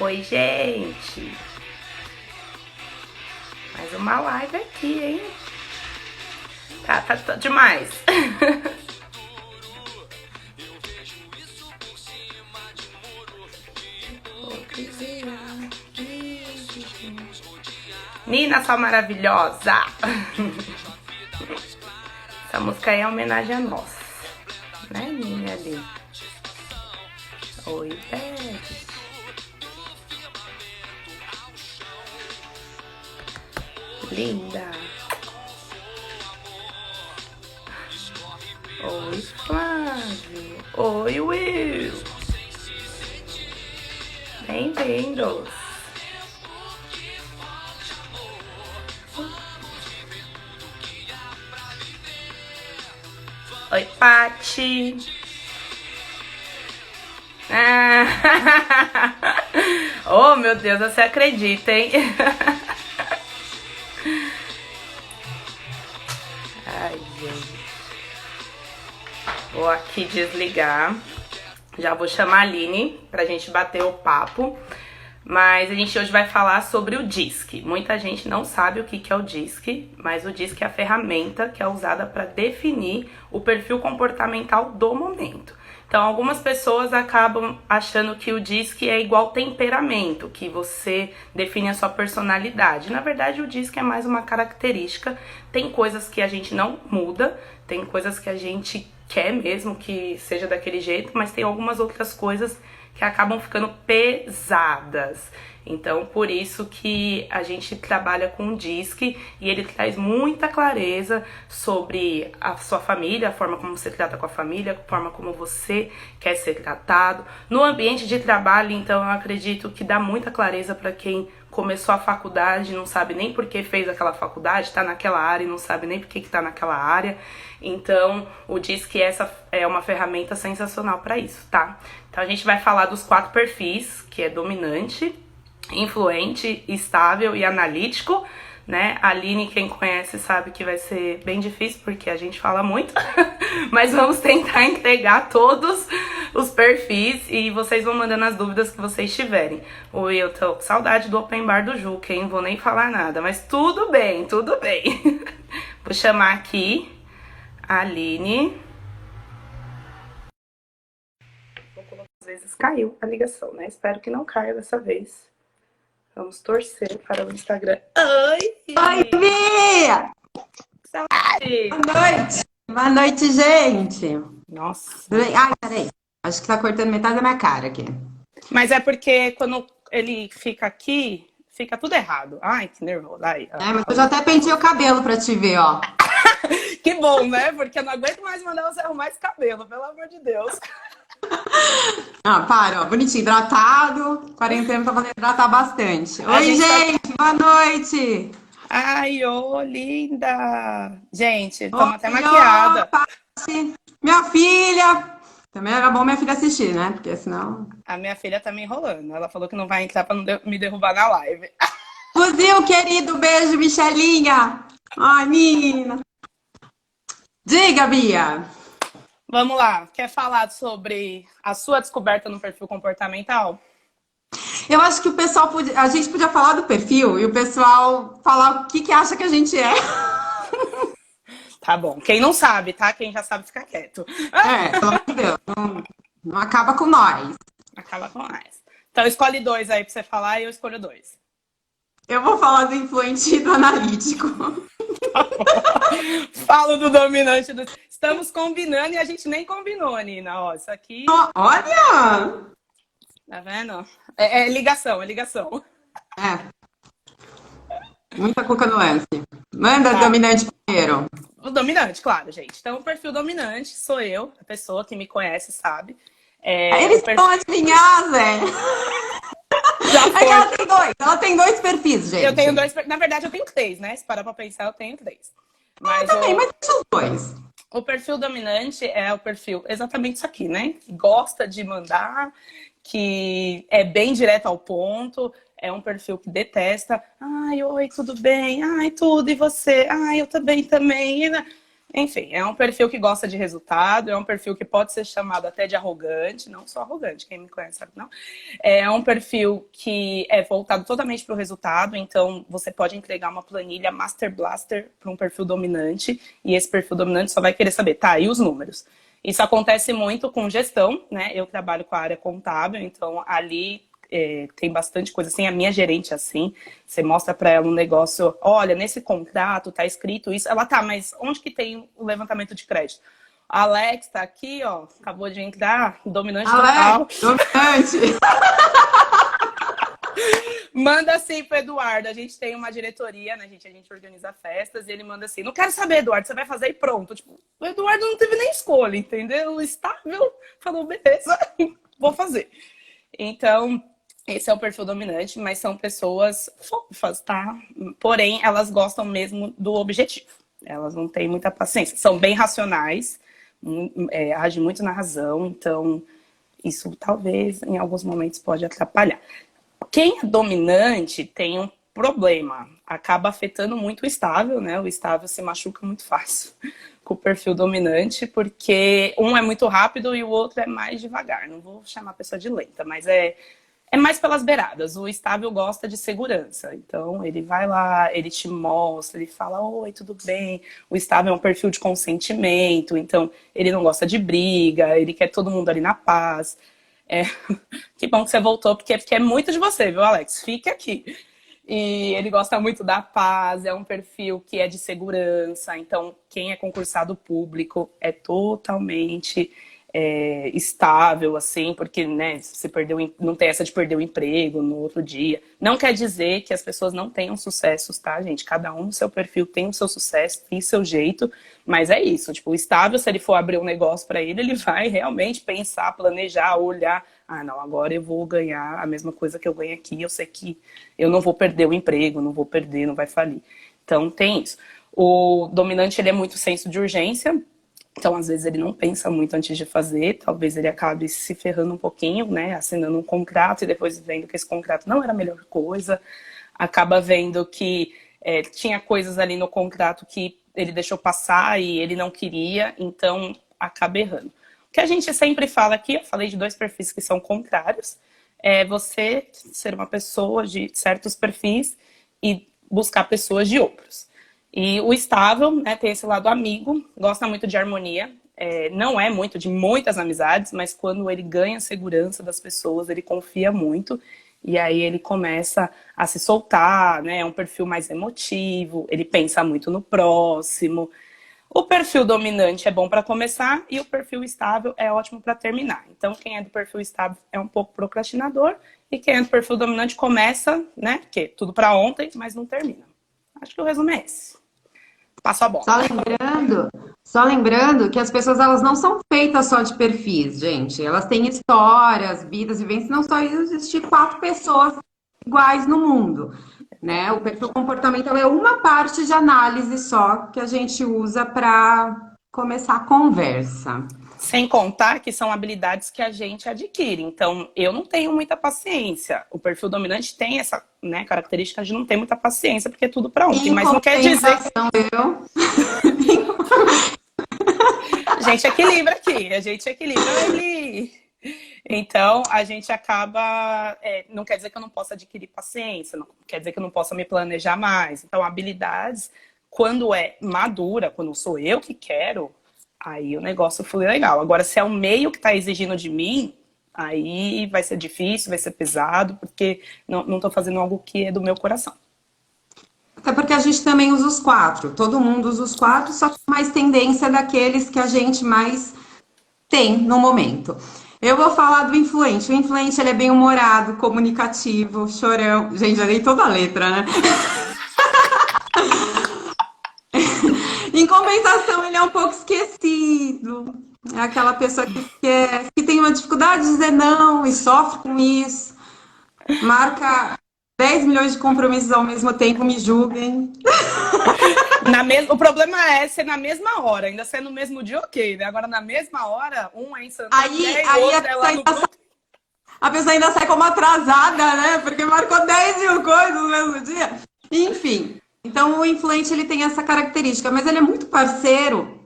Oi, gente! Mais uma live aqui, hein? Tá, tá, tá demais! Nina, sua maravilhosa! Essa música é homenagem a nós. Bem-vindos. Oi, Pati. Ah. oh, meu Deus, você acredita, hein? Ai, gente. Vou aqui desligar. Já vou chamar a Aline pra gente bater o papo. Mas a gente hoje vai falar sobre o DISC. Muita gente não sabe o que é o DISC, mas o DISC é a ferramenta que é usada para definir o perfil comportamental do momento. Então, algumas pessoas acabam achando que o DISC é igual temperamento, que você define a sua personalidade. Na verdade, o DISC é mais uma característica. Tem coisas que a gente não muda, tem coisas que a gente quer mesmo que seja daquele jeito, mas tem algumas outras coisas que acabam ficando pesadas. Então, por isso que a gente trabalha com o DISC e ele traz muita clareza sobre a sua família, a forma como você trata com a família, a forma como você quer ser tratado. No ambiente de trabalho, então, eu acredito que dá muita clareza para quem começou a faculdade, não sabe nem por que fez aquela faculdade, está naquela área e não sabe nem por que está naquela área. Então, o DISC essa é uma ferramenta sensacional para isso, tá? Então, a gente vai falar dos quatro perfis, que é dominante, influente, estável e analítico, né? A Aline, quem conhece, sabe que vai ser bem difícil porque a gente fala muito, mas vamos tentar entregar todos os perfis e vocês vão mandando as dúvidas que vocês tiverem. Oi, eu tô com saudade do open bar do Juca, hein? Vou nem falar nada, mas tudo bem, tudo bem. Vou chamar aqui a Aline. Vezes caiu a ligação, né? Espero que não caia dessa vez. Vamos torcer para o Instagram. Oi! Oi, Bia! Saúde! Boa noite! Boa noite, gente! Nossa! Ai, peraí. Acho que tá cortando metade da minha cara aqui. Mas é porque quando ele fica aqui, fica tudo errado. Ai, que nervoso. Ai, é, mas eu já até pentei o cabelo pra te ver, ó. que bom, né? Porque eu não aguento mais mandar você arrumar esse cabelo, pelo amor de Deus. Ah, para, ó, bonitinho, hidratado. Quarentena tá fazendo hidratar bastante. Oi, gente, tá gente tá... boa noite. Ai, ô, linda. Gente, estamos até maquiada. Minha filha. Também era bom minha filha assistir, né? Porque senão. A minha filha tá me enrolando. Ela falou que não vai entrar pra não me derrubar na live. Fuzil, querido, beijo, Michelinha. Ai, menina. Diga, Bia. Vamos lá, quer falar sobre a sua descoberta no perfil comportamental? Eu acho que o pessoal podia, a gente podia falar do perfil e o pessoal falar o que, que acha que a gente é. Tá bom. Quem não sabe, tá? Quem já sabe ficar quieto. É, pelo amor de Deus. Não, não acaba com nós. Acaba com nós. Então escolhe dois aí pra você falar e eu escolho dois. Eu vou falar do influente e do analítico. Falo do dominante. Do... Estamos combinando e a gente nem combinou, Nina. Ó, isso aqui. olha! Tá vendo? É, é, ligação, é ligação. É. Muita cuca no lance. Manda tá. dominante primeiro. O dominante, claro, gente. Então, o perfil dominante sou eu, a pessoa que me conhece sabe. É, Eles perfil... vão adivinhar, Zé. Ela tem dois. Ela tem dois perfis, gente. Eu tenho dois. Na verdade, eu tenho três, né? Se parar pra pensar, eu tenho três. Mas eu também, o... mas deixa os dois. O perfil dominante é o perfil exatamente isso aqui, né? Gosta de mandar, que é bem direto ao ponto, é um perfil que detesta. Ai, oi, tudo bem? Ai, tudo, e você? Ai, eu também, também. Enfim, é um perfil que gosta de resultado, é um perfil que pode ser chamado até de arrogante, não só arrogante, quem me conhece sabe não. É um perfil que é voltado totalmente para o resultado, então você pode entregar uma planilha Master Blaster para um perfil dominante, e esse perfil dominante só vai querer saber, tá, e os números? Isso acontece muito com gestão, né? Eu trabalho com a área contábil, então ali é, tem bastante coisa assim. A minha gerente, assim, você mostra para ela um negócio, olha, nesse contrato tá escrito isso. Ela tá, mas onde que tem o levantamento de crédito? Alex tá aqui, ó, acabou de entrar, dominante Alex, total. Dominante! manda assim pro Eduardo. A gente tem uma diretoria, né? A gente, a gente organiza festas e ele manda assim: não quero saber, Eduardo, você vai fazer e pronto. Tipo, o Eduardo não teve nem escolha, entendeu? Estável falou, beleza, vou fazer. Então, esse é o perfil dominante, mas são pessoas fofas, tá? Porém, elas gostam mesmo do objetivo. Elas não têm muita paciência. São bem racionais, é, agem muito na razão, então isso talvez em alguns momentos pode atrapalhar. Quem é dominante tem um problema, acaba afetando muito o estável, né? O estável se machuca muito fácil com o perfil dominante, porque um é muito rápido e o outro é mais devagar. Não vou chamar a pessoa de lenta, mas é é mais pelas beiradas. O estável gosta de segurança. Então, ele vai lá, ele te mostra, ele fala: Oi, tudo bem? O estável é um perfil de consentimento. Então, ele não gosta de briga, ele quer todo mundo ali na paz. É... que bom que você voltou, porque, porque é muito de você, viu, Alex? Fique aqui. E ele gosta muito da paz, é um perfil que é de segurança. Então, quem é concursado público é totalmente é, estável, assim, porque, né, você perdeu, não tem essa de perder o emprego no outro dia. Não quer dizer que as pessoas não tenham sucessos, tá, gente? Cada um no seu perfil tem o seu sucesso, tem o seu jeito, mas é isso. Tipo, o estável, se ele for abrir um negócio para ele, ele vai realmente pensar, planejar, olhar. Ah, não, agora eu vou ganhar a mesma coisa que eu ganho aqui, eu sei que eu não vou perder o emprego, não vou perder, não vai falir. Então, tem isso. O dominante, ele é muito senso de urgência, então, às vezes, ele não pensa muito antes de fazer, talvez ele acabe se ferrando um pouquinho, né? Assinando um contrato e depois vendo que esse contrato não era a melhor coisa, acaba vendo que é, tinha coisas ali no contrato que ele deixou passar e ele não queria, então acaba errando. O que a gente sempre fala aqui, eu falei de dois perfis que são contrários, é você ser uma pessoa de certos perfis e buscar pessoas de outros. E o estável, né, tem esse lado amigo, gosta muito de harmonia, é, não é muito de muitas amizades, mas quando ele ganha segurança das pessoas, ele confia muito e aí ele começa a se soltar, né? É um perfil mais emotivo, ele pensa muito no próximo. O perfil dominante é bom para começar e o perfil estável é ótimo para terminar. Então, quem é do perfil estável é um pouco procrastinador e quem é do perfil dominante começa, né? Que tudo para ontem, mas não termina. Acho que o resumo é esse. Passa a bola. Só lembrando, só lembrando que as pessoas elas não são feitas só de perfis, gente. Elas têm histórias, vidas, vivências. Não só existir quatro pessoas iguais no mundo. Né? O perfil comportamental é uma parte de análise só que a gente usa para começar a conversa. Sem contar que são habilidades que a gente adquire. Então, eu não tenho muita paciência. O perfil dominante tem essa né, característica de não ter muita paciência, porque é tudo para ontem. Mas não quer dizer. Eu... a gente equilibra aqui, a gente equilibra ali. Então, a gente acaba. É, não quer dizer que eu não possa adquirir paciência, não quer dizer que eu não possa me planejar mais. Então, habilidades, quando é madura, quando sou eu que quero, aí o negócio foi legal. Agora, se é o meio que está exigindo de mim, aí vai ser difícil, vai ser pesado, porque não estou fazendo algo que é do meu coração. Até porque a gente também usa os quatro. Todo mundo usa os quatro, só que mais tendência daqueles que a gente mais tem no momento. Eu vou falar do influente. O influente ele é bem humorado, comunicativo, chorão. Gente, já dei toda a letra, né? em compensação, ele é um pouco esquecido. É aquela pessoa que, quer, que tem uma dificuldade de dizer não e sofre com isso. Marca 10 milhões de compromissos ao mesmo tempo, me julguem. Na mes... O problema é ser na mesma hora, ainda ser no mesmo dia, ok, né? Agora na mesma hora, um é em aí, aí outro é lá no sai... A pessoa ainda sai como atrasada, né? Porque marcou 10 mil coisas no mesmo dia. Enfim, então o influente ele tem essa característica, mas ele é muito parceiro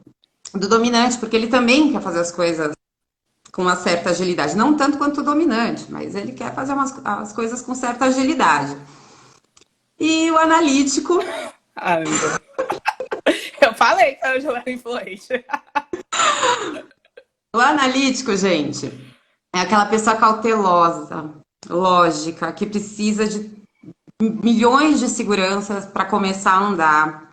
do dominante, porque ele também quer fazer as coisas com uma certa agilidade. Não tanto quanto o dominante, mas ele quer fazer umas, as coisas com certa agilidade. E o analítico. Eu falei que eu era influente. o analítico, gente, é aquela pessoa cautelosa, lógica, que precisa de milhões de seguranças para começar a andar.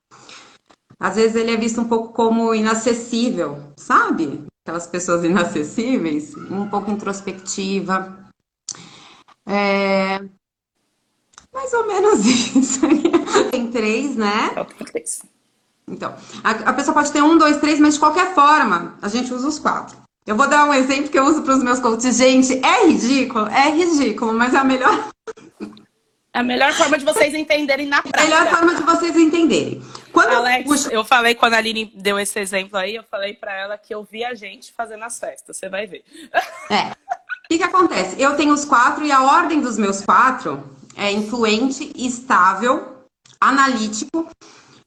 Às vezes ele é visto um pouco como inacessível, sabe? Aquelas pessoas inacessíveis, um pouco introspectiva. É... Mais ou menos isso. Tem três, né? Tem três. Então, a, a, pessoa pode ter um, dois, três, mas de qualquer forma, a gente usa os quatro. Eu vou dar um exemplo que eu uso para os meus coaches. Gente, é ridículo, é ridículo, mas é a melhor. É a melhor forma de vocês entenderem na prática. A melhor forma de vocês entenderem. Quando Alex, eu falei, quando a Aline deu esse exemplo aí, eu falei para ela que eu vi a gente fazendo as festas. Você vai ver. É. O que, que acontece? Eu tenho os quatro e a ordem dos meus quatro é influente, estável, analítico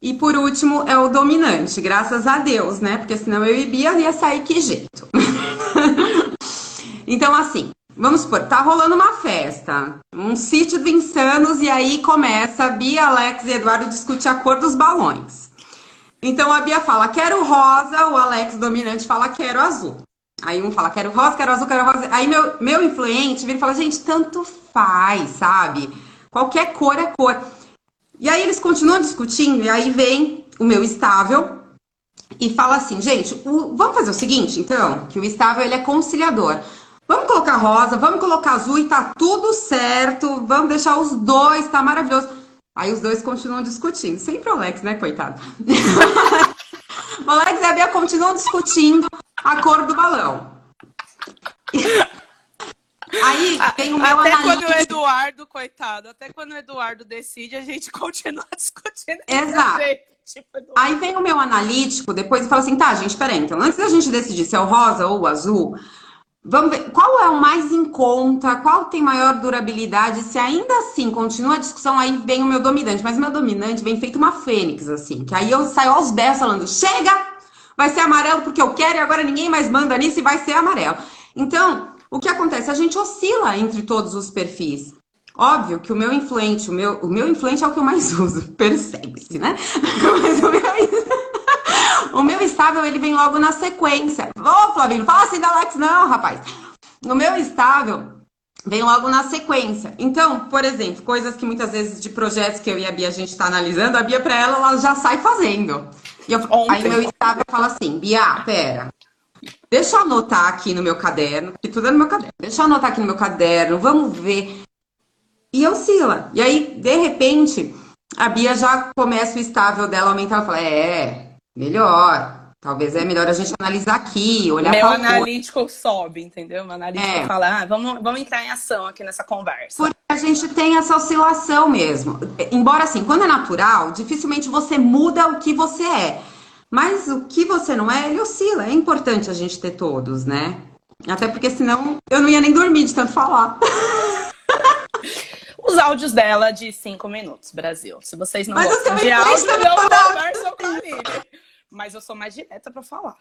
e por último é o dominante, graças a Deus, né? Porque senão eu e Bia ia sair que jeito. então, assim, vamos supor, tá rolando uma festa, um sítio de insanos, e aí começa a Bia, Alex e Eduardo discutir a cor dos balões. Então a Bia fala, quero rosa, o Alex dominante fala, quero azul. Aí um fala, quero rosa, quero azul, quero rosa. Aí meu, meu influente vira e fala, gente, tanto faz, sabe? Qualquer cor é cor. E aí eles continuam discutindo, e aí vem o meu estável e fala assim, gente, o, vamos fazer o seguinte, então, que o estável ele é conciliador. Vamos colocar rosa, vamos colocar azul e tá tudo certo, vamos deixar os dois, tá maravilhoso. Aí os dois continuam discutindo. Sempre o Alex, né, coitado? o Alex e a Bia continuam discutindo a cor do balão. Aí tem o meu Até analítico. quando o Eduardo, coitado, até quando o Eduardo decide, a gente continua discutindo. Exato. Tipo, aí vem o meu analítico depois e fala assim: tá, gente, peraí, então antes da gente decidir se é o rosa ou o azul, vamos ver qual é o mais em conta, qual tem maior durabilidade. Se ainda assim continua a discussão, aí vem o meu dominante. Mas meu dominante vem feito uma fênix, assim, que aí eu saio aos berros falando: chega! Vai ser amarelo porque eu quero e agora ninguém mais manda nisso e vai ser amarelo. Então, o que acontece? A gente oscila entre todos os perfis. Óbvio que o meu influente, o meu, o meu influente é o que eu mais uso, percebe-se, né? Mas o meu, o meu estável, ele vem logo na sequência. Ô, Flavinho, fala assim da Alex, não, rapaz. O meu estável vem logo na sequência. Então, por exemplo, coisas que muitas vezes de projetos que eu e a Bia a gente está analisando, a Bia para ela, ela já sai fazendo. E eu, aí meu estável fala assim, Bia, pera, Deixa eu anotar aqui no meu caderno, que tudo é no meu caderno. Deixa eu anotar aqui no meu caderno, vamos ver. E oscila. E aí, de repente, a Bia já começa o estável dela aumentar. Ela fala, é, melhor. Talvez é melhor a gente analisar aqui, olhar Meu analítico cor. sobe, entendeu? Meu analítico é. fala, ah, vamos, vamos entrar em ação aqui nessa conversa. Porque a gente tem essa oscilação mesmo. Embora assim, quando é natural, dificilmente você muda o que você é. Mas o que você não é, ele oscila. É importante a gente ter todos, né? Até porque senão eu não ia nem dormir de tanto falar. Os áudios dela de cinco minutos, Brasil. Se vocês não Mas gostam de áudio, eu converso com a Mas eu sou mais direta para falar.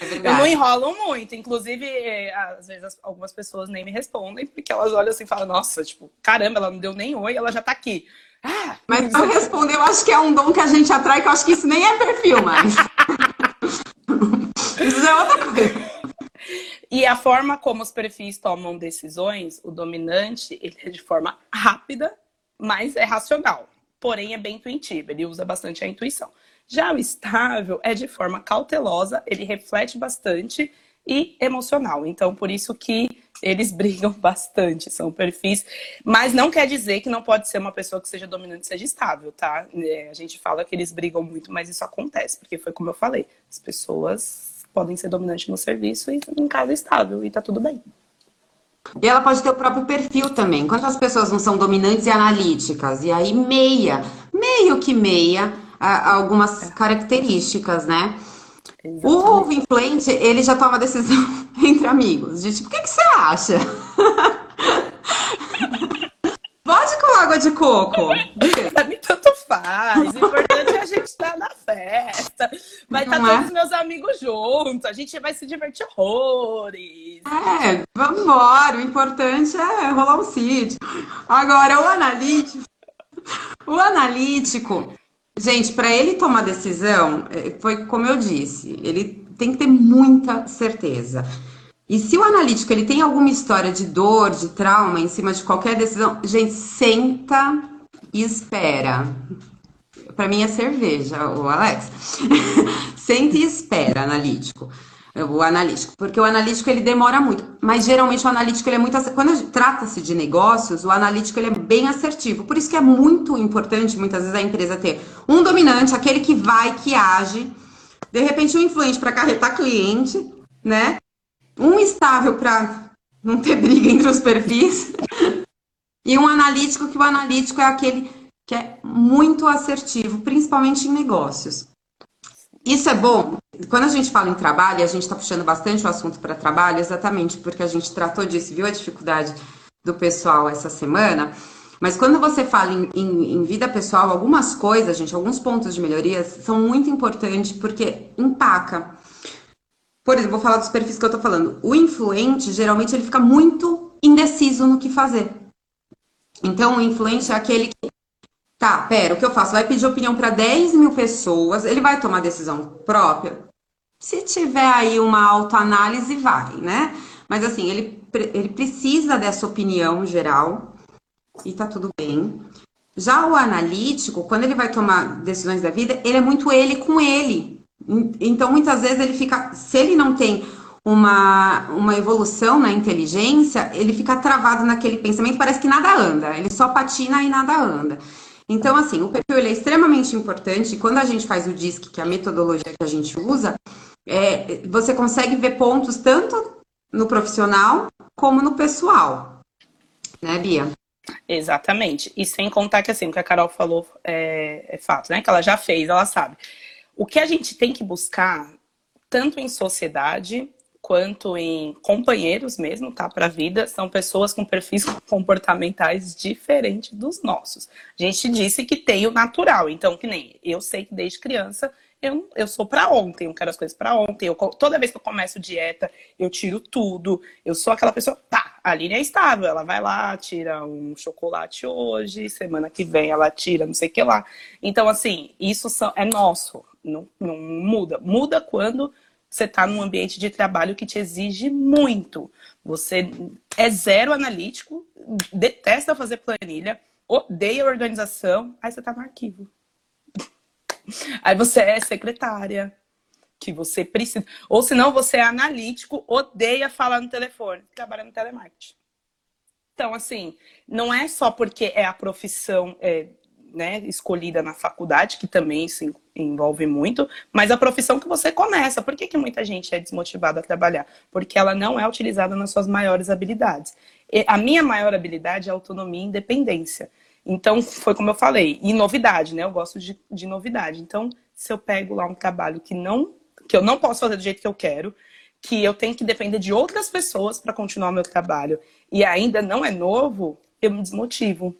É eu não enrolo muito. Inclusive, às vezes algumas pessoas nem me respondem, porque elas olham assim e falam, nossa, tipo, caramba, ela não deu nem oi, ela já tá aqui. Ah, mas eu responder, eu acho que é um dom que a gente atrai, que eu acho que isso nem é perfil mais. isso é outra coisa. E a forma como os perfis tomam decisões, o dominante, ele é de forma rápida, mas é racional. Porém, é bem intuitivo, ele usa bastante a intuição. Já o estável é de forma cautelosa, ele reflete bastante e emocional. Então, por isso que eles brigam bastante, são perfis. Mas não quer dizer que não pode ser uma pessoa que seja dominante seja estável, tá? É, a gente fala que eles brigam muito, mas isso acontece, porque foi como eu falei: as pessoas podem ser dominantes no serviço e em casa estável, e tá tudo bem. E ela pode ter o próprio perfil também. Quantas pessoas não são dominantes e analíticas? E aí, meia, meio que meia, algumas características, né? Exatamente. O influente, ele já toma decisão entre amigos, de tipo, o que, que você acha? Pode com água de coco? Pra mim, tanto faz. O importante é a gente estar na festa. vai estar tá é? todos os meus amigos juntos, a gente vai se divertir horrores. É, vamos embora, o importante é rolar um sítio. Agora, o analítico, o analítico, gente, para ele tomar decisão, é, foi como eu disse, ele tem que ter muita certeza. E se o analítico ele tem alguma história de dor, de trauma em cima de qualquer decisão, gente, senta espera. Para mim é cerveja, o Alex. senta e espera, analítico. O analítico, porque o analítico ele demora muito, mas geralmente o analítico ele é muito quando trata-se de negócios, o analítico ele é bem assertivo. Por isso que é muito importante muitas vezes a empresa ter um dominante, aquele que vai, que age, de repente um influente para carretar cliente, né? um estável para não ter briga entre os perfis, e um analítico, que o analítico é aquele que é muito assertivo, principalmente em negócios. Isso é bom. Quando a gente fala em trabalho, a gente está puxando bastante o assunto para trabalho, exatamente porque a gente tratou disso, viu a dificuldade do pessoal essa semana. Mas quando você fala em, em, em, vida pessoal, algumas coisas, gente, alguns pontos de melhoria são muito importantes porque empaca. Por exemplo, vou falar dos perfis que eu tô falando. O influente, geralmente, ele fica muito indeciso no que fazer. Então, o influente é aquele que. Tá, pera, o que eu faço? Vai pedir opinião para 10 mil pessoas, ele vai tomar decisão própria? Se tiver aí uma autoanálise, vai, né? Mas assim, ele, ele precisa dessa opinião geral e tá tudo bem. Já o analítico, quando ele vai tomar decisões da vida, ele é muito ele com ele. Então, muitas vezes ele fica, se ele não tem uma, uma evolução na inteligência, ele fica travado naquele pensamento, parece que nada anda, ele só patina e nada anda. Então, assim, o perfil é extremamente importante. Quando a gente faz o DISC, que é a metodologia que a gente usa, é, você consegue ver pontos tanto no profissional como no pessoal. Né, Bia? Exatamente. E sem contar que, assim, o que a Carol falou é, é fato, né? Que ela já fez, ela sabe. O que a gente tem que buscar, tanto em sociedade quanto em companheiros mesmo, tá? Para a vida, são pessoas com perfis comportamentais diferentes dos nossos. A gente disse que tem o natural, então, que nem eu sei que desde criança eu, eu sou para ontem, eu quero as coisas para ontem. Eu, toda vez que eu começo dieta, eu tiro tudo. Eu sou aquela pessoa, tá, a Aline é estável, ela vai lá, tira um chocolate hoje, semana que vem ela tira não sei o que lá. Então, assim, isso são, é nosso não, não muda. Muda quando você está num ambiente de trabalho que te exige muito. Você é zero analítico, detesta fazer planilha, odeia organização, aí você está no arquivo. Aí você é secretária, que você precisa. Ou senão você é analítico, odeia falar no telefone, trabalha no telemarketing. Então, assim, não é só porque é a profissão é, né, escolhida na faculdade, que também se envolve muito, mas a profissão que você começa. Por que, que muita gente é desmotivada a trabalhar? Porque ela não é utilizada nas suas maiores habilidades. E a minha maior habilidade é autonomia e independência. Então, foi como eu falei, e novidade, né? Eu gosto de, de novidade. Então, se eu pego lá um trabalho que não que eu não posso fazer do jeito que eu quero, que eu tenho que depender de outras pessoas para continuar o meu trabalho e ainda não é novo, eu me desmotivo.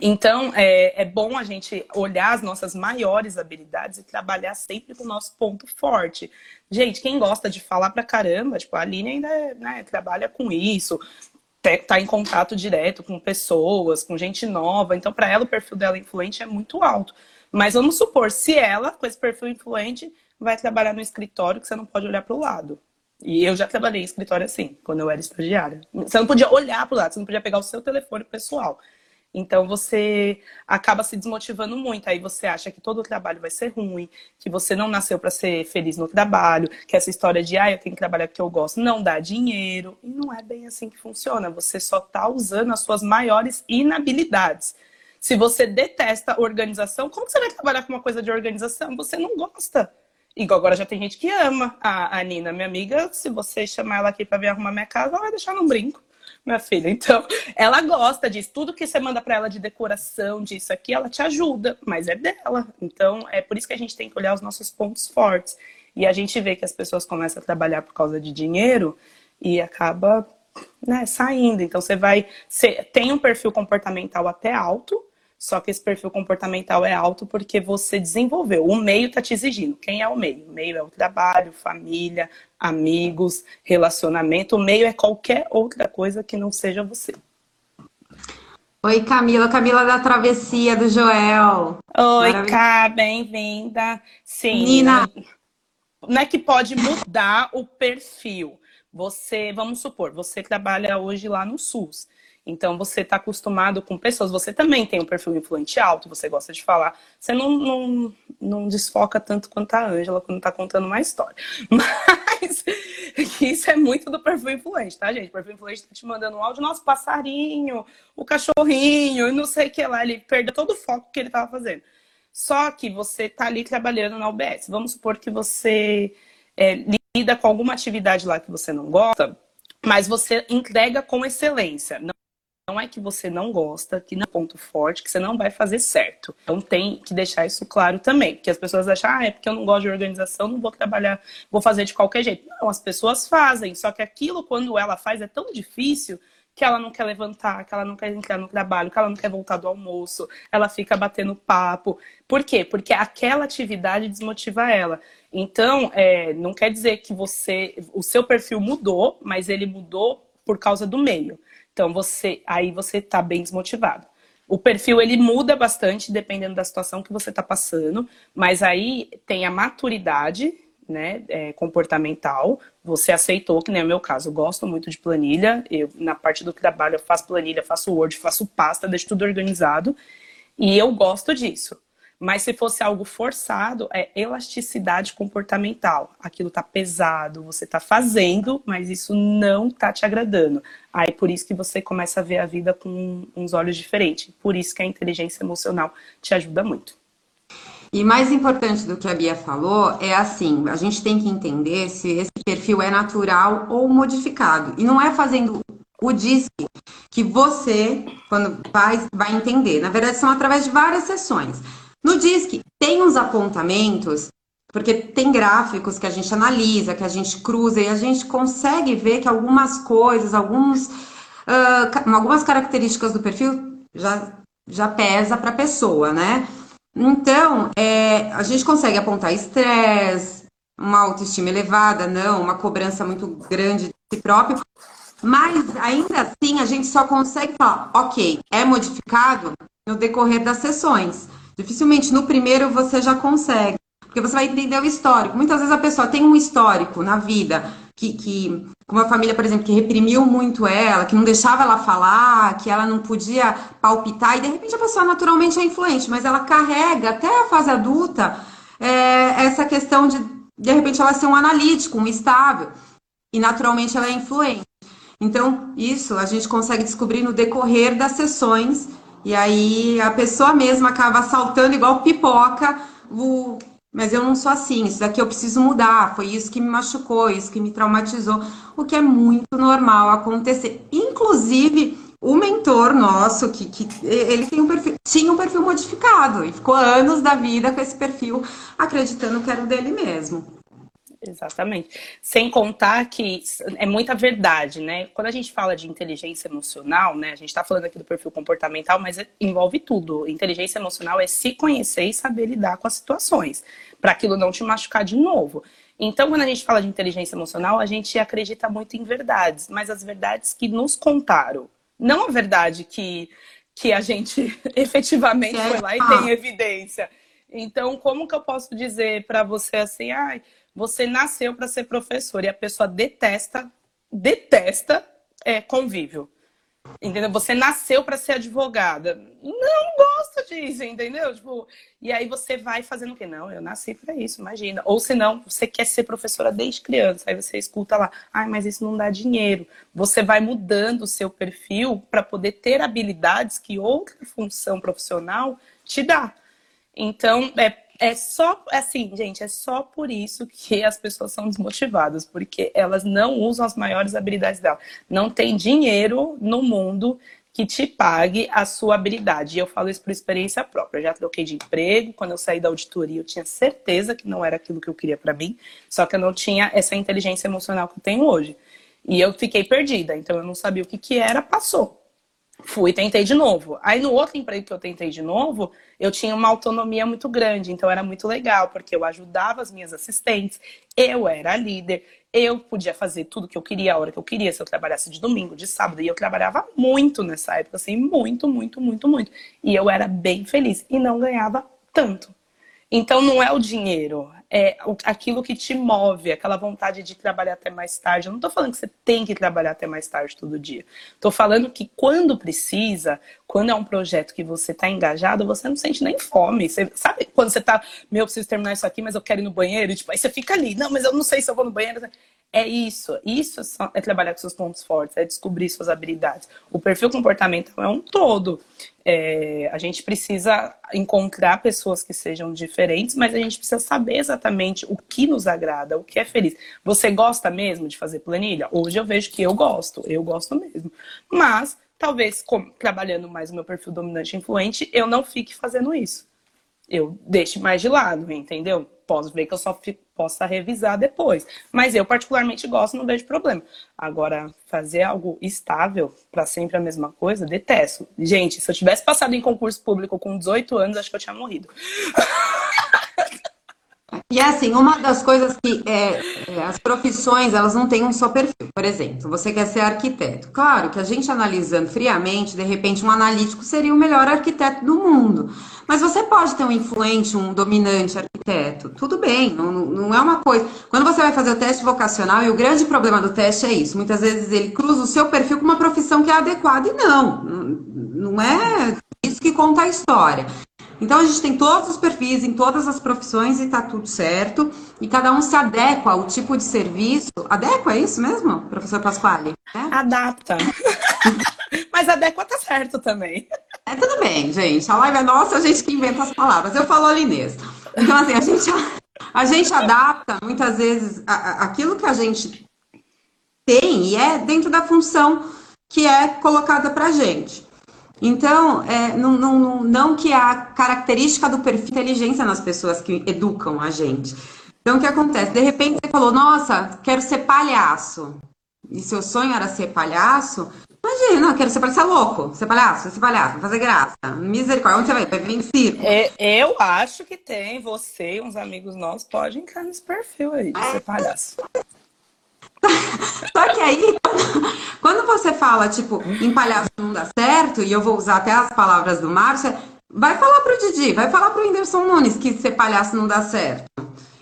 Então, é, é, bom a gente olhar as nossas maiores habilidades e trabalhar sempre com o nosso ponto forte. Gente, quem gosta de falar pra caramba, tipo, a Aline ainda né, trabalha com isso, tá em contato direto com pessoas, com gente nova. Então, para ela, o perfil dela influente é muito alto. Mas vamos supor, se ela, com esse perfil influente, vai trabalhar no escritório que você não pode olhar para o lado. E eu já trabalhei em escritório assim, quando eu era estagiária. Você não podia olhar para o lado, você não podia pegar o seu telefone pessoal. Então você acaba se desmotivando muito. Aí você acha que todo o trabalho vai ser ruim, que você não nasceu para ser feliz no trabalho, que essa história de ah, eu tenho que trabalhar porque eu gosto não dá dinheiro. E não é bem assim que funciona. Você só está usando as suas maiores inabilidades. Se você detesta organização, como você vai trabalhar com uma coisa de organização? Você não gosta. Igual agora já tem gente que ama a, a Nina, minha amiga. Se você chamar ela aqui para vir arrumar minha casa, ela vai deixar num brinco minha filha. Então, ela gosta disso. Tudo que você manda para ela de decoração, disso aqui, ela te ajuda, mas é dela. Então, é por isso que a gente tem que olhar os nossos pontos fortes. E a gente vê que as pessoas começam a trabalhar por causa de dinheiro e acaba né, saindo. Então, você vai. Você tem um perfil comportamental até alto, Só que esse perfil comportamental é alto porque você desenvolveu. O meio está te exigindo. Quem é o meio? O meio é o trabalho, família, amigos, relacionamento. O meio é qualquer outra coisa que não seja você. Oi, Camila. Camila da Travessia do Joel. Oi, Cá, bem-vinda. Sim. Nina. Não é que pode mudar o perfil. Você, vamos supor, você trabalha hoje lá no SUS. Então você está acostumado com pessoas, você também tem um perfil influente alto, você gosta de falar. Você não, não, não desfoca tanto quanto a Ângela quando está contando uma história. Mas isso é muito do perfil influente, tá, gente? O perfil influente está te mandando um áudio, nosso passarinho, o cachorrinho, não sei o que lá. Ele perdeu todo o foco que ele estava fazendo. Só que você está ali trabalhando na UBS. Vamos supor que você é, lida com alguma atividade lá que você não gosta, mas você entrega com excelência. Não não é que você não gosta, que não é ponto forte, que você não vai fazer certo. Então tem que deixar isso claro também. Porque as pessoas acham, ah, é porque eu não gosto de organização, não vou trabalhar, vou fazer de qualquer jeito. Não, as pessoas fazem. Só que aquilo, quando ela faz, é tão difícil que ela não quer levantar, que ela não quer entrar no trabalho, que ela não quer voltar do almoço, ela fica batendo papo. Por quê? Porque aquela atividade desmotiva ela. Então, é, não quer dizer que você, o seu perfil mudou, mas ele mudou por causa do meio. Então você aí você está bem desmotivado. O perfil ele muda bastante dependendo da situação que você está passando, mas aí tem a maturidade, né, é, comportamental. Você aceitou, que nem é o meu caso, eu gosto muito de planilha. Eu na parte do trabalho eu faço planilha, faço Word, faço pasta, deixo tudo organizado e eu gosto disso. Mas se fosse algo forçado, é elasticidade comportamental. Aquilo tá pesado, você tá fazendo, mas isso não tá te agradando. Aí por isso que você começa a ver a vida com uns olhos diferentes. Por isso que a inteligência emocional te ajuda muito. E mais importante do que a Bia falou é assim, a gente tem que entender se esse perfil é natural ou modificado. E não é fazendo o DISC que você, quando faz, vai entender. Na verdade, são através de várias sessões. No DISC tem uns apontamentos, porque tem gráficos que a gente analisa, que a gente cruza e a gente consegue ver que algumas coisas, alguns, uh, algumas características do perfil já, já pesa para a pessoa, né? Então, é, a gente consegue apontar estresse, uma autoestima elevada, não, uma cobrança muito grande de si próprio, mas ainda assim a gente só consegue falar, ok, é modificado no decorrer das sessões. Dificilmente no primeiro você já consegue, porque você vai entender o histórico. Muitas vezes a pessoa tem um histórico na vida que, que uma família, por exemplo, que reprimiu muito ela, que não deixava ela falar, que ela não podia palpitar, e de repente a pessoa naturalmente é influente, mas ela carrega até a fase adulta é, essa questão de, de repente, ela ser um analítico, um estável, e naturalmente ela é influente. Então, isso a gente consegue descobrir no decorrer das sessões e aí a pessoa mesma acaba saltando igual pipoca, o... mas eu não sou assim, isso daqui eu preciso mudar, foi isso que me machucou, isso que me traumatizou, o que é muito normal acontecer. Inclusive, o mentor nosso, que, que ele tem um perfil, tinha um perfil modificado e ficou anos da vida com esse perfil, acreditando que era o dele mesmo. Exatamente. Sem contar que é muita verdade, né? Quando a gente fala de inteligência emocional, né? A gente está falando aqui do perfil comportamental, mas envolve tudo. Inteligência emocional é se conhecer e saber lidar com as situações, para aquilo não te machucar de novo. Então, quando a gente fala de inteligência emocional, a gente acredita muito em verdades, mas as verdades que nos contaram, não a verdade que, que a gente efetivamente foi lá e tem evidência. Então, como que eu posso dizer para você assim, ai, ah, você nasceu para ser professor e a pessoa detesta, detesta é, convívio. Entendeu? Você nasceu para ser advogada. Não gosta disso, entendeu? Tipo, e aí você vai fazendo o quê? Não, eu nasci para isso, imagina. Ou se não, você quer ser professora desde criança, aí você escuta lá, ai, mas isso não dá dinheiro. Você vai mudando o seu perfil para poder ter habilidades que outra função profissional te dá. Então, é é só, assim, gente, é só por isso que as pessoas são desmotivadas, porque elas não usam as maiores habilidades dela. Não tem dinheiro no mundo que te pague a sua habilidade. E eu falo isso por experiência própria. Eu já troquei de emprego, quando eu saí da auditoria, eu tinha certeza que não era aquilo que eu queria para mim, só que eu não tinha essa inteligência emocional que eu tenho hoje. E eu fiquei perdida, então eu não sabia o que, que era, passou. Fui, tentei de novo. Aí no outro emprego que eu tentei de novo, eu tinha uma autonomia muito grande, então era muito legal, porque eu ajudava as minhas assistentes, eu era líder, eu podia fazer tudo que eu queria, a hora que eu queria, se eu trabalhasse de domingo, de sábado, e eu trabalhava muito nessa época, assim, muito, muito, muito, muito. E eu era bem feliz e não ganhava tanto. Então não é o dinheiro, é aquilo que te move, aquela vontade de trabalhar até mais tarde. Eu não estou falando que você tem que trabalhar até mais tarde todo dia. Estou falando que quando precisa, quando é um projeto que você está engajado, você não sente nem fome. Você, sabe quando você está, meu, eu preciso terminar isso aqui, mas eu quero ir no banheiro, e, tipo, aí você fica ali, não, mas eu não sei se eu vou no banheiro. É isso. Isso é trabalhar com seus pontos fortes, é descobrir suas habilidades. O perfil comportamental é um todo. É, a gente precisa encontrar pessoas que sejam diferentes, mas a gente precisa saber exatamente o que nos agrada, o que é feliz. Você gosta mesmo de fazer planilha? Hoje eu vejo que eu gosto, eu gosto mesmo. Mas talvez trabalhando mais o meu perfil dominante influente, eu não fique fazendo isso. Eu deixe mais de lado, entendeu? Posso ver que eu só fico, possa revisar depois. Mas eu particularmente gosto, não vejo problema. Agora, fazer algo estável para sempre a mesma coisa, detesto. Gente, se eu tivesse passado em concurso público com 18 anos, acho que eu tinha morrido. E assim, uma das coisas que é, é, as profissões, elas não têm um só perfil. Por exemplo, você quer ser arquiteto. Claro que a gente analisando friamente, de repente um analítico seria o melhor arquiteto do mundo. Mas você pode ter um influente, um dominante arquiteto. Tudo bem, não, não é uma coisa. Quando você vai fazer o teste vocacional, e o grande problema do teste é isso, muitas vezes ele cruza o seu perfil com uma profissão que é adequada, e não. Não é isso que conta a história. Então a gente tem todos os perfis em todas as profissões e tá tudo certo. E cada um se adequa ao tipo de serviço. Adequa, é isso mesmo, professor Pasquale? É? Adapta. Mas adequa tá certo também. É tudo bem, gente. A live é nossa, a gente que inventa as palavras. Eu falo alinês. Então, assim, a gente, a gente adapta muitas vezes a, a, aquilo que a gente tem e é dentro da função que é colocada pra gente. Então, é, não, não, não que a característica do perfil inteligência nas pessoas que educam a gente. Então, o que acontece? De repente você falou, nossa, quero ser palhaço. E seu sonho era ser palhaço? Imagina, quero ser palhaço, é louco. Ser palhaço, ser palhaço, fazer graça. Misericórdia, onde você vai? Vai circo? É, eu acho que tem. Você e uns amigos nossos podem entrar nesse perfil aí, de ser palhaço. Só que aí, quando você fala, tipo, em palhaço não dá certo, e eu vou usar até as palavras do Márcio, vai falar pro Didi, vai falar pro Whindersson Nunes que ser palhaço não dá certo.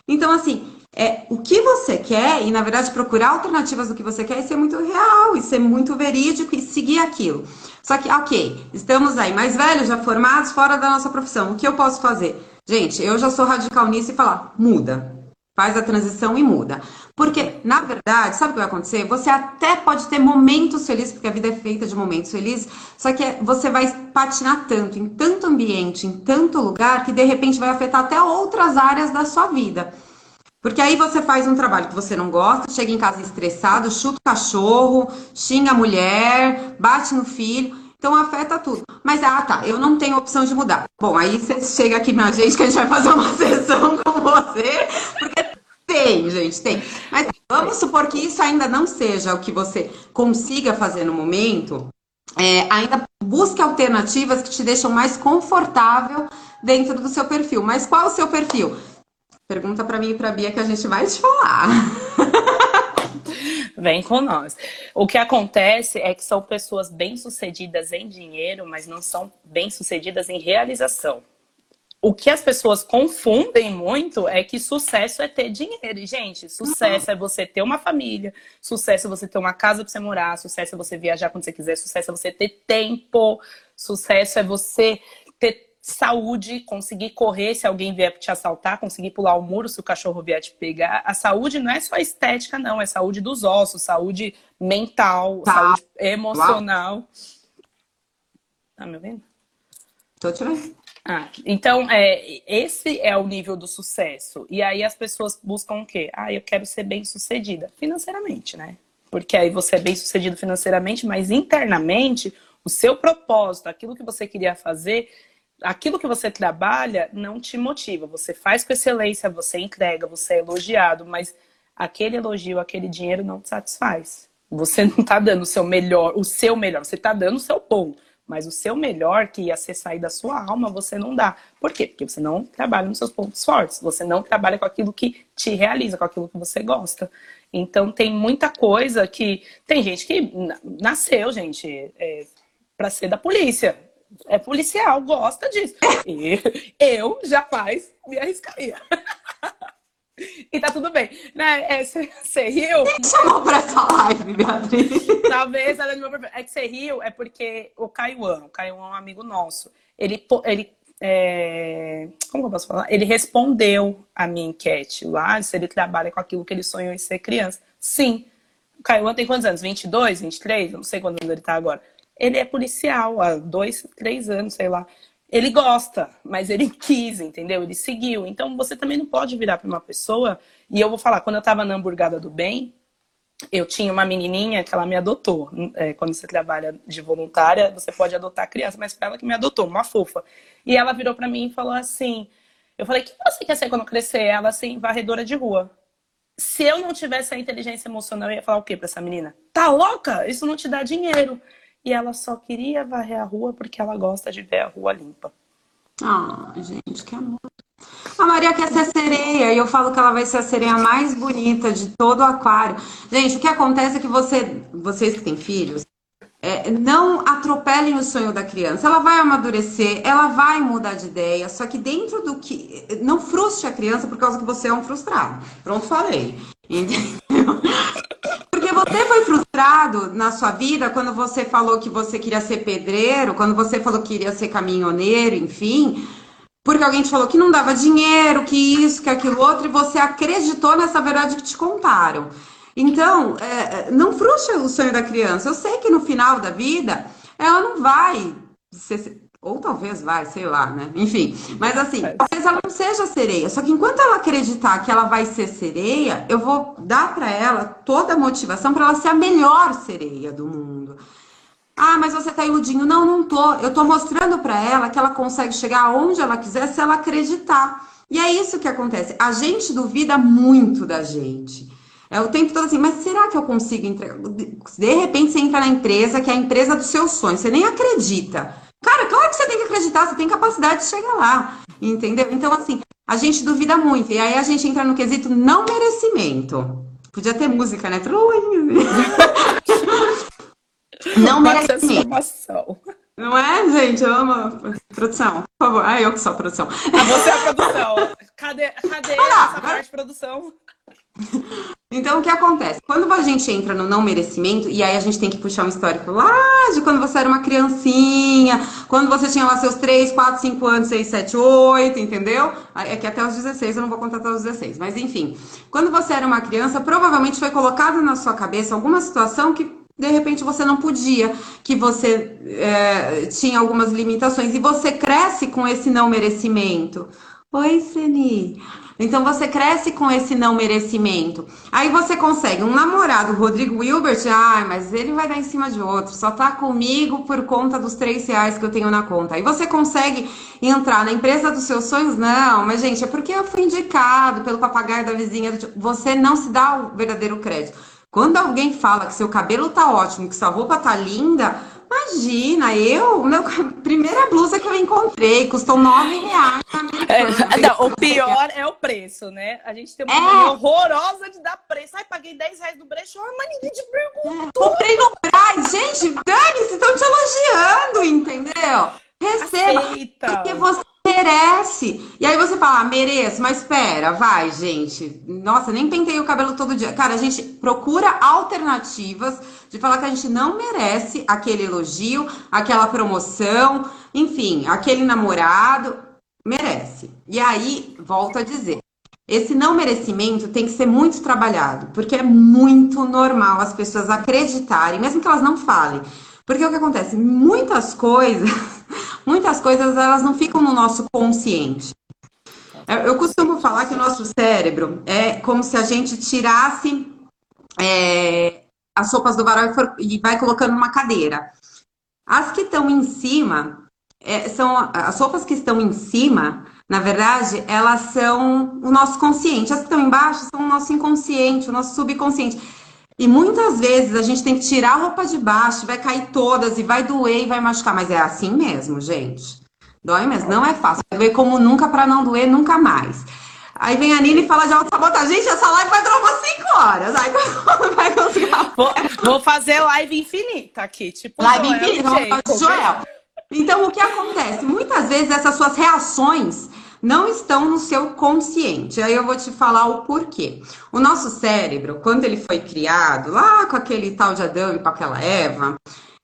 Então, assim, é o que você quer, e na verdade procurar alternativas do que você quer e ser muito real, e ser muito verídico e seguir aquilo. Só que, ok, estamos aí mais velhos, já formados, fora da nossa profissão. O que eu posso fazer? Gente, eu já sou radical nisso e falar, muda. Faz a transição e muda. Porque, na verdade, sabe o que vai acontecer? Você até pode ter momentos felizes, porque a vida é feita de momentos felizes, só que você vai patinar tanto, em tanto ambiente, em tanto lugar, que de repente vai afetar até outras áreas da sua vida. Porque aí você faz um trabalho que você não gosta, chega em casa estressado, chuta o cachorro, xinga a mulher, bate no filho. Então afeta tudo. Mas, ah, tá, eu não tenho opção de mudar. Bom, aí você chega aqui na gente que a gente vai fazer uma sessão com você, gente, tem. Mas vamos supor que isso ainda não seja o que você consiga fazer no momento. É, ainda busque alternativas que te deixam mais confortável dentro do seu perfil. Mas qual é o seu perfil? Pergunta para mim e para Bia que a gente vai te falar. Vem com nós. O que acontece é que são pessoas bem-sucedidas em dinheiro, mas não são bem-sucedidas em realização. O que as pessoas confundem muito é que sucesso é ter dinheiro. E, gente, sucesso é você ter uma família, sucesso é você ter uma casa para você morar, sucesso é você viajar quando você quiser, sucesso é você ter tempo, sucesso é você ter saúde, conseguir correr se alguém vier te assaltar, conseguir pular o muro se o cachorro vier te pegar. A saúde não é só estética, não, é saúde dos ossos, saúde mental, tá. saúde emocional. Uau. Tá me ouvindo? Tô te vendo. Ah, então, é, esse é o nível do sucesso. E aí as pessoas buscam o quê? Ah, eu quero ser bem sucedida financeiramente, né? Porque aí você é bem sucedido financeiramente, mas internamente, o seu propósito, aquilo que você queria fazer, aquilo que você trabalha não te motiva. Você faz com excelência, você entrega, você é elogiado, mas aquele elogio, aquele dinheiro não te satisfaz. Você não tá dando o seu melhor, o seu melhor, você tá dando o seu bom. Mas o seu melhor, que ia ser sair da sua alma, você não dá. Por quê? Porque você não trabalha nos seus pontos fortes. Você não trabalha com aquilo que te realiza, com aquilo que você gosta. Então tem muita coisa que. Tem gente que nasceu, gente, é, para ser da polícia. É policial, gosta disso. E eu jamais me arriscaria. E tá tudo bem. Né? É, você riu. Quem chamou pra essa live, Beatriz? Talvez ela não É que você riu, é porque o Caiuan, o Caiuan é um amigo nosso. Ele, ele é... como eu posso falar? Ele respondeu a minha enquete lá, se ele trabalha com aquilo que ele sonhou em ser criança. Sim. O Caiuan tem quantos anos? 22, 23? Eu não sei quantos anos ele tá agora. Ele é policial há dois, três anos, sei lá ele gosta, mas ele quis, entendeu? Ele seguiu. Então você também não pode virar para uma pessoa. E eu vou falar, quando eu estava na hamburgada do bem, eu tinha uma menininha que ela me adotou. É, quando você trabalha de voluntária, você pode adotar criança, mas foi ela que me adotou, uma fofa. E ela virou para mim e falou assim: Eu falei, o que você quer ser quando crescer? Ela assim, varredora de rua. Se eu não tivesse a inteligência emocional, eu ia falar o quê para essa menina? Tá louca? Isso não te dá dinheiro e ela só queria varrer a rua porque ela gosta de ver a rua limpa. Ah, gente, que amor. A Maria quer ser sereia e eu falo que ela vai ser a sereia mais bonita de todo o aquário. Gente, o que acontece é que você, vocês que têm filhos, é, não atropelem o sonho da criança. Ela vai amadurecer, ela vai mudar de ideia, só que dentro do que. Não frustre a criança por causa que você é um frustrado. Pronto, falei. Entendeu? Você foi frustrado na sua vida quando você falou que você queria ser pedreiro, quando você falou que queria ser caminhoneiro, enfim, porque alguém te falou que não dava dinheiro, que isso, que aquilo outro, e você acreditou nessa verdade que te contaram. Então, é, não frustre o sonho da criança. Eu sei que no final da vida ela não vai ser, ou talvez vai, sei lá, né? Enfim, mas assim, talvez ela não seja sereia. Só que enquanto ela acreditar que ela vai ser sereia, eu vou dar para ela toda a motivação para ela ser a melhor sereia do mundo. Ah, mas você tá iludindo. Não, não tô. Eu tô mostrando para ela que ela consegue chegar aonde ela quiser se ela acreditar. E é isso que acontece. A gente duvida muito da gente. É o tempo todo assim, mas será que eu consigo entregar? De repente você entra na empresa, que é a empresa dos seus sonhos, você nem acredita. Que você tem que acreditar, você tem capacidade de chegar lá, entendeu? Então, assim, a gente duvida muito. E aí a gente entra no quesito não merecimento. Podia ter música, né? não merecimento. Não é, gente? Eu amo. Produção, por favor. Ah, eu que sou a produção. Ah, você é a produção. Cadê, cadê ah, essa parte de produção? Então, o que acontece? Quando a gente entra no não merecimento, e aí a gente tem que puxar um histórico lá de quando você era uma criancinha, quando você tinha lá seus 3, 4, 5 anos, 6, 7, 8, entendeu? É que até os 16 eu não vou contar até os 16, mas enfim. Quando você era uma criança, provavelmente foi colocado na sua cabeça alguma situação que de repente você não podia, que você é, tinha algumas limitações, e você cresce com esse não merecimento. Oi, Seni. Então você cresce com esse não merecimento. Aí você consegue um namorado, Rodrigo Wilbert, ai, mas ele vai dar em cima de outro, só tá comigo por conta dos três reais que eu tenho na conta. Aí você consegue entrar na empresa dos seus sonhos? Não, mas gente, é porque eu fui indicado pelo papagaio da vizinha. Você não se dá o verdadeiro crédito. Quando alguém fala que seu cabelo tá ótimo, que sua roupa tá linda, Imagina, eu, meu, primeira blusa que eu encontrei, custou nove reais. É, não, o pior é o preço, né? A gente tem uma é. horrorosa de dar preço. Ai, paguei 10 reais no brechó, mas ninguém te perguntou. É, comprei no Braz, gente, dane-se, estão te elogiando, entendeu? Receba, Aceita. porque você merece. E aí você fala, ah, mereço, mas espera, vai, gente. Nossa, nem pentei o cabelo todo dia. Cara, a gente procura alternativas de falar que a gente não merece aquele elogio, aquela promoção, enfim, aquele namorado. Merece. E aí, volto a dizer, esse não merecimento tem que ser muito trabalhado, porque é muito normal as pessoas acreditarem, mesmo que elas não falem. Porque o que acontece? Muitas coisas, muitas coisas elas não ficam no nosso consciente. Eu costumo falar que o nosso cérebro é como se a gente tirasse é, as sopas do varal e, for, e, vai colocando numa cadeira. As que estão em cima é, são as sopas que estão em cima, na verdade, elas são o nosso consciente. As que estão embaixo são o nosso inconsciente, o nosso subconsciente. E muitas vezes a gente tem que tirar a roupa de baixo, vai cair todas e vai doer e vai machucar, mas é assim mesmo, gente. Dói mesmo, não é fácil. Vai doer como nunca para não doer nunca mais. Aí vem a Nina e fala de autossabotagem. Gente, essa live vai durar umas 5 horas. Aí vai conseguir. Vou, vou, fazer live infinita aqui, tipo. Live Joel, infinita, vamos fazer Joel. Então, o que acontece? Muitas vezes essas suas reações não estão no seu consciente. Aí eu vou te falar o porquê. O nosso cérebro, quando ele foi criado, lá com aquele tal de Adão e com aquela Eva,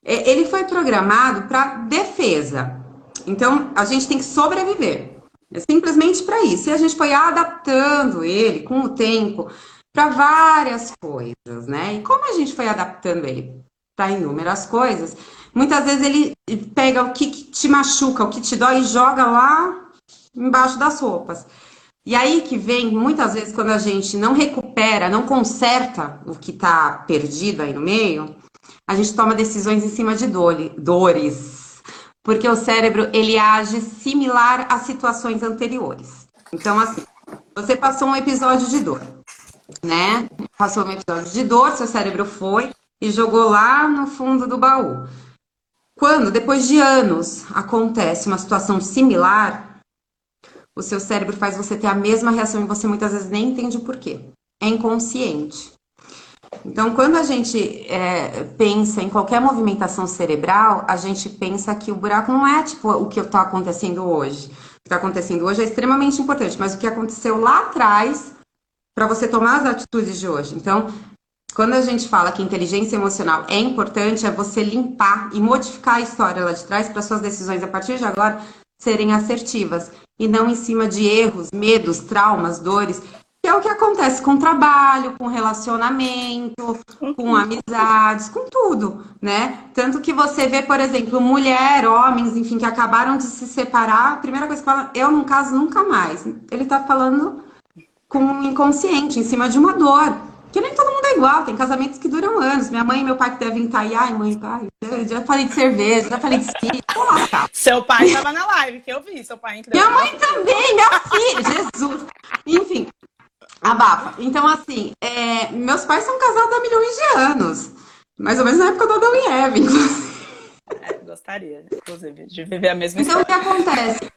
é, ele foi programado para defesa. Então, a gente tem que sobreviver. É simplesmente para isso. E a gente foi adaptando ele com o tempo para várias coisas, né? E como a gente foi adaptando ele para inúmeras coisas, muitas vezes ele pega o que te machuca, o que te dói e joga lá embaixo das roupas. E aí que vem, muitas vezes, quando a gente não recupera, não conserta o que está perdido aí no meio, a gente toma decisões em cima de dores. Porque o cérebro, ele age similar a situações anteriores. Então, assim, você passou um episódio de dor, né? Passou um episódio de dor, seu cérebro foi e jogou lá no fundo do baú. Quando, depois de anos, acontece uma situação similar, o seu cérebro faz você ter a mesma reação e você muitas vezes nem entende o porquê. É inconsciente. Então, quando a gente é, pensa em qualquer movimentação cerebral, a gente pensa que o buraco não é tipo o que está acontecendo hoje. O que está acontecendo hoje é extremamente importante, mas o que aconteceu lá atrás para você tomar as atitudes de hoje. Então, quando a gente fala que inteligência emocional é importante, é você limpar e modificar a história lá de trás para suas decisões a partir de agora serem assertivas e não em cima de erros, medos, traumas, dores, é o que acontece com trabalho, com relacionamento, com amizades, com tudo, né? Tanto que você vê, por exemplo, mulher, homens, enfim, que acabaram de se separar, a primeira coisa que fala, eu não caso nunca mais. Ele tá falando com um inconsciente, em cima de uma dor. Que nem todo mundo é igual, tem casamentos que duram anos. Minha mãe e meu pai que devem estar aí, ai, mãe, pai, já falei de cerveja, já falei de ski, Seu pai estava na live, que eu vi, seu pai entrou. Minha mãe também, minha filha, Jesus. Enfim, abafa. Então, assim, é, meus pais são casados há milhões de anos. Mais ou menos na época do Adão e Eva, inclusive. É, gostaria, inclusive, de viver a mesma então, história. Então, o que acontece?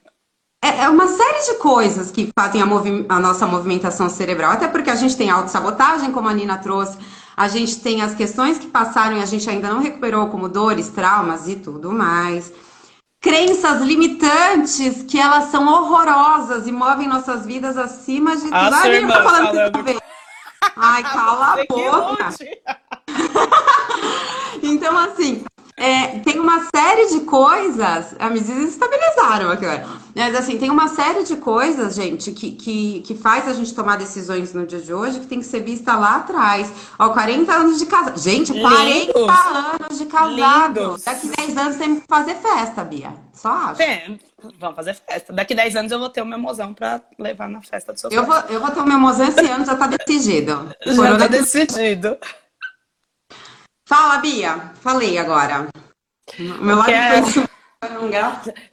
É, é uma série de coisas que fazem a, a nossa movimentação cerebral, até porque a gente tem autossabotagem, como a Nina trouxe, a gente tem as questões que passaram e a gente ainda não recuperou, como dores, traumas e tudo mais. Crenças limitantes que elas são horrorosas e movem nossas vidas acima de tudo. Ah, Ai, irmã, tá falando, falando. Ai, cala a boca. então, assim, é, tem uma série de coisas, a me desestabilizaram aqui, mas assim, tem uma série de coisas, gente, que, que, que faz a gente tomar decisões no dia de hoje que tem que ser vista lá atrás. Ó, 40 anos de casado. Gente, 40 Lindos. anos de casado. Lindos. Daqui 10 anos tem que fazer festa, Bia. Só acho. Vamos fazer festa. Daqui 10 anos eu vou ter o meu mozão pra levar na festa do seu eu vou, eu vou ter o meu mozão esse ano, já tá decidido. já tá decidido. Fala, Bia. Falei agora. Meu lado é...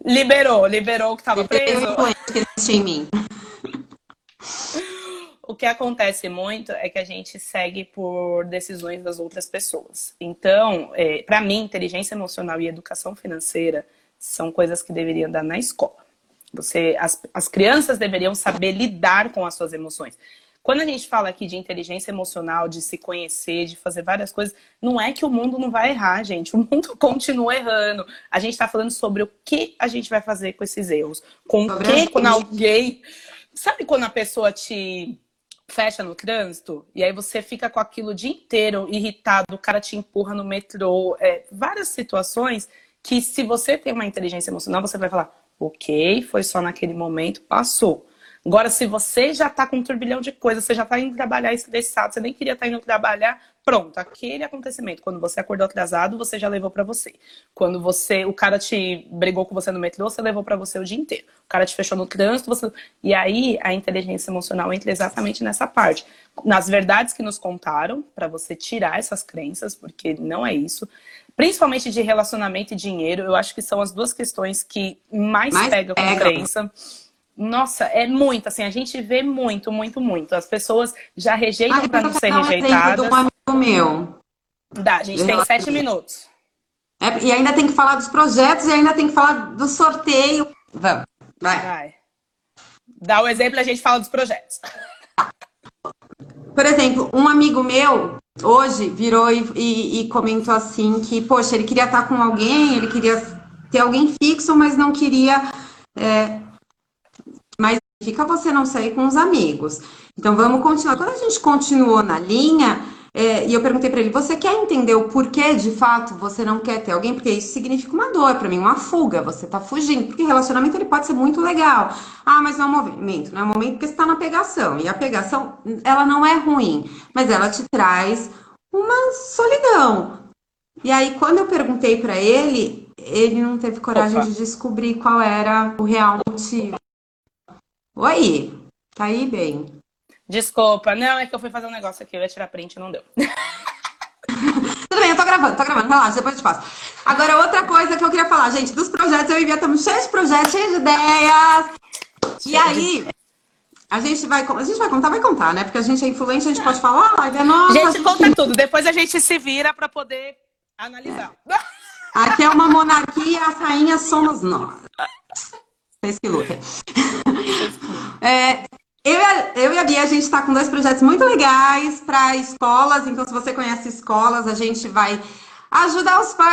Liberou, liberou o que estava preso. em mim. O que acontece muito é que a gente segue por decisões das outras pessoas. Então, é, para mim, inteligência emocional e educação financeira são coisas que deveriam dar na escola. Você, as, as crianças deveriam saber lidar com as suas emoções. Quando a gente fala aqui de inteligência emocional, de se conhecer, de fazer várias coisas, não é que o mundo não vai errar, gente. O mundo continua errando. A gente está falando sobre o que a gente vai fazer com esses erros. Com o que, quando alguém. Sabe quando a pessoa te fecha no trânsito e aí você fica com aquilo o dia inteiro irritado, o cara te empurra no metrô, é, várias situações que se você tem uma inteligência emocional, você vai falar, ok, foi só naquele momento, passou. Agora, se você já está com um turbilhão de coisas, você já está indo trabalhar estressado, você nem queria estar tá indo trabalhar, pronto, aquele acontecimento. Quando você acordou atrasado, você já levou para você. Quando você, o cara te brigou com você no metrô, você levou para você o dia inteiro. O cara te fechou no trânsito, você... E aí, a inteligência emocional entra exatamente nessa parte. Nas verdades que nos contaram, para você tirar essas crenças, porque não é isso principalmente de relacionamento e dinheiro, eu acho que são as duas questões que mais, mais pegam com crença. Nossa, é muito, assim, a gente vê muito, muito, muito. As pessoas já rejeitam ah, para não ser rejeitadas. Um amigo meu. Dá, a gente tem sete minutos. É, e ainda tem que falar dos projetos e ainda tem que falar do sorteio. Vamos, vai. Vai. Dá o exemplo e a gente fala dos projetos. Por exemplo, um amigo meu hoje virou e, e- e comentou assim que, poxa, ele queria estar com alguém, ele queria ter alguém fixo, mas não queria. é, mas fica você não sair com os amigos. Então vamos continuar. Quando a gente continuou na linha, é, e eu perguntei para ele: você quer entender o porquê de fato você não quer ter alguém? Porque isso significa uma dor para mim, uma fuga. Você tá fugindo. Porque relacionamento ele pode ser muito legal. Ah, mas não é um movimento, não é um momento porque você está na pegação. E a pegação, ela não é ruim, mas ela te traz uma solidão. E aí, quando eu perguntei para ele, ele não teve coragem Opa. de descobrir qual era o real motivo. Oi, tá aí bem? Desculpa, não, é que eu fui fazer um negócio aqui, eu ia tirar print e não deu. Tudo bem, eu tô gravando, tô gravando, relaxa, depois eu te passo. Agora, outra coisa que eu queria falar, gente, dos projetos, eu e Bia estamos cheios de projetos, cheios de ideias. E aí, a gente vai, a gente vai contar, vai contar, né? Porque a gente é influente, a gente pode falar, ah, é nossa, gente, conta tudo, depois a gente se vira pra poder analisar. Aqui é uma monarquia, as rainhas somos nós. Vocês que lutem. É, eu, e a, eu e a Bia, a gente está com dois projetos muito legais para escolas. Então, se você conhece escolas, a gente vai ajudar os pais.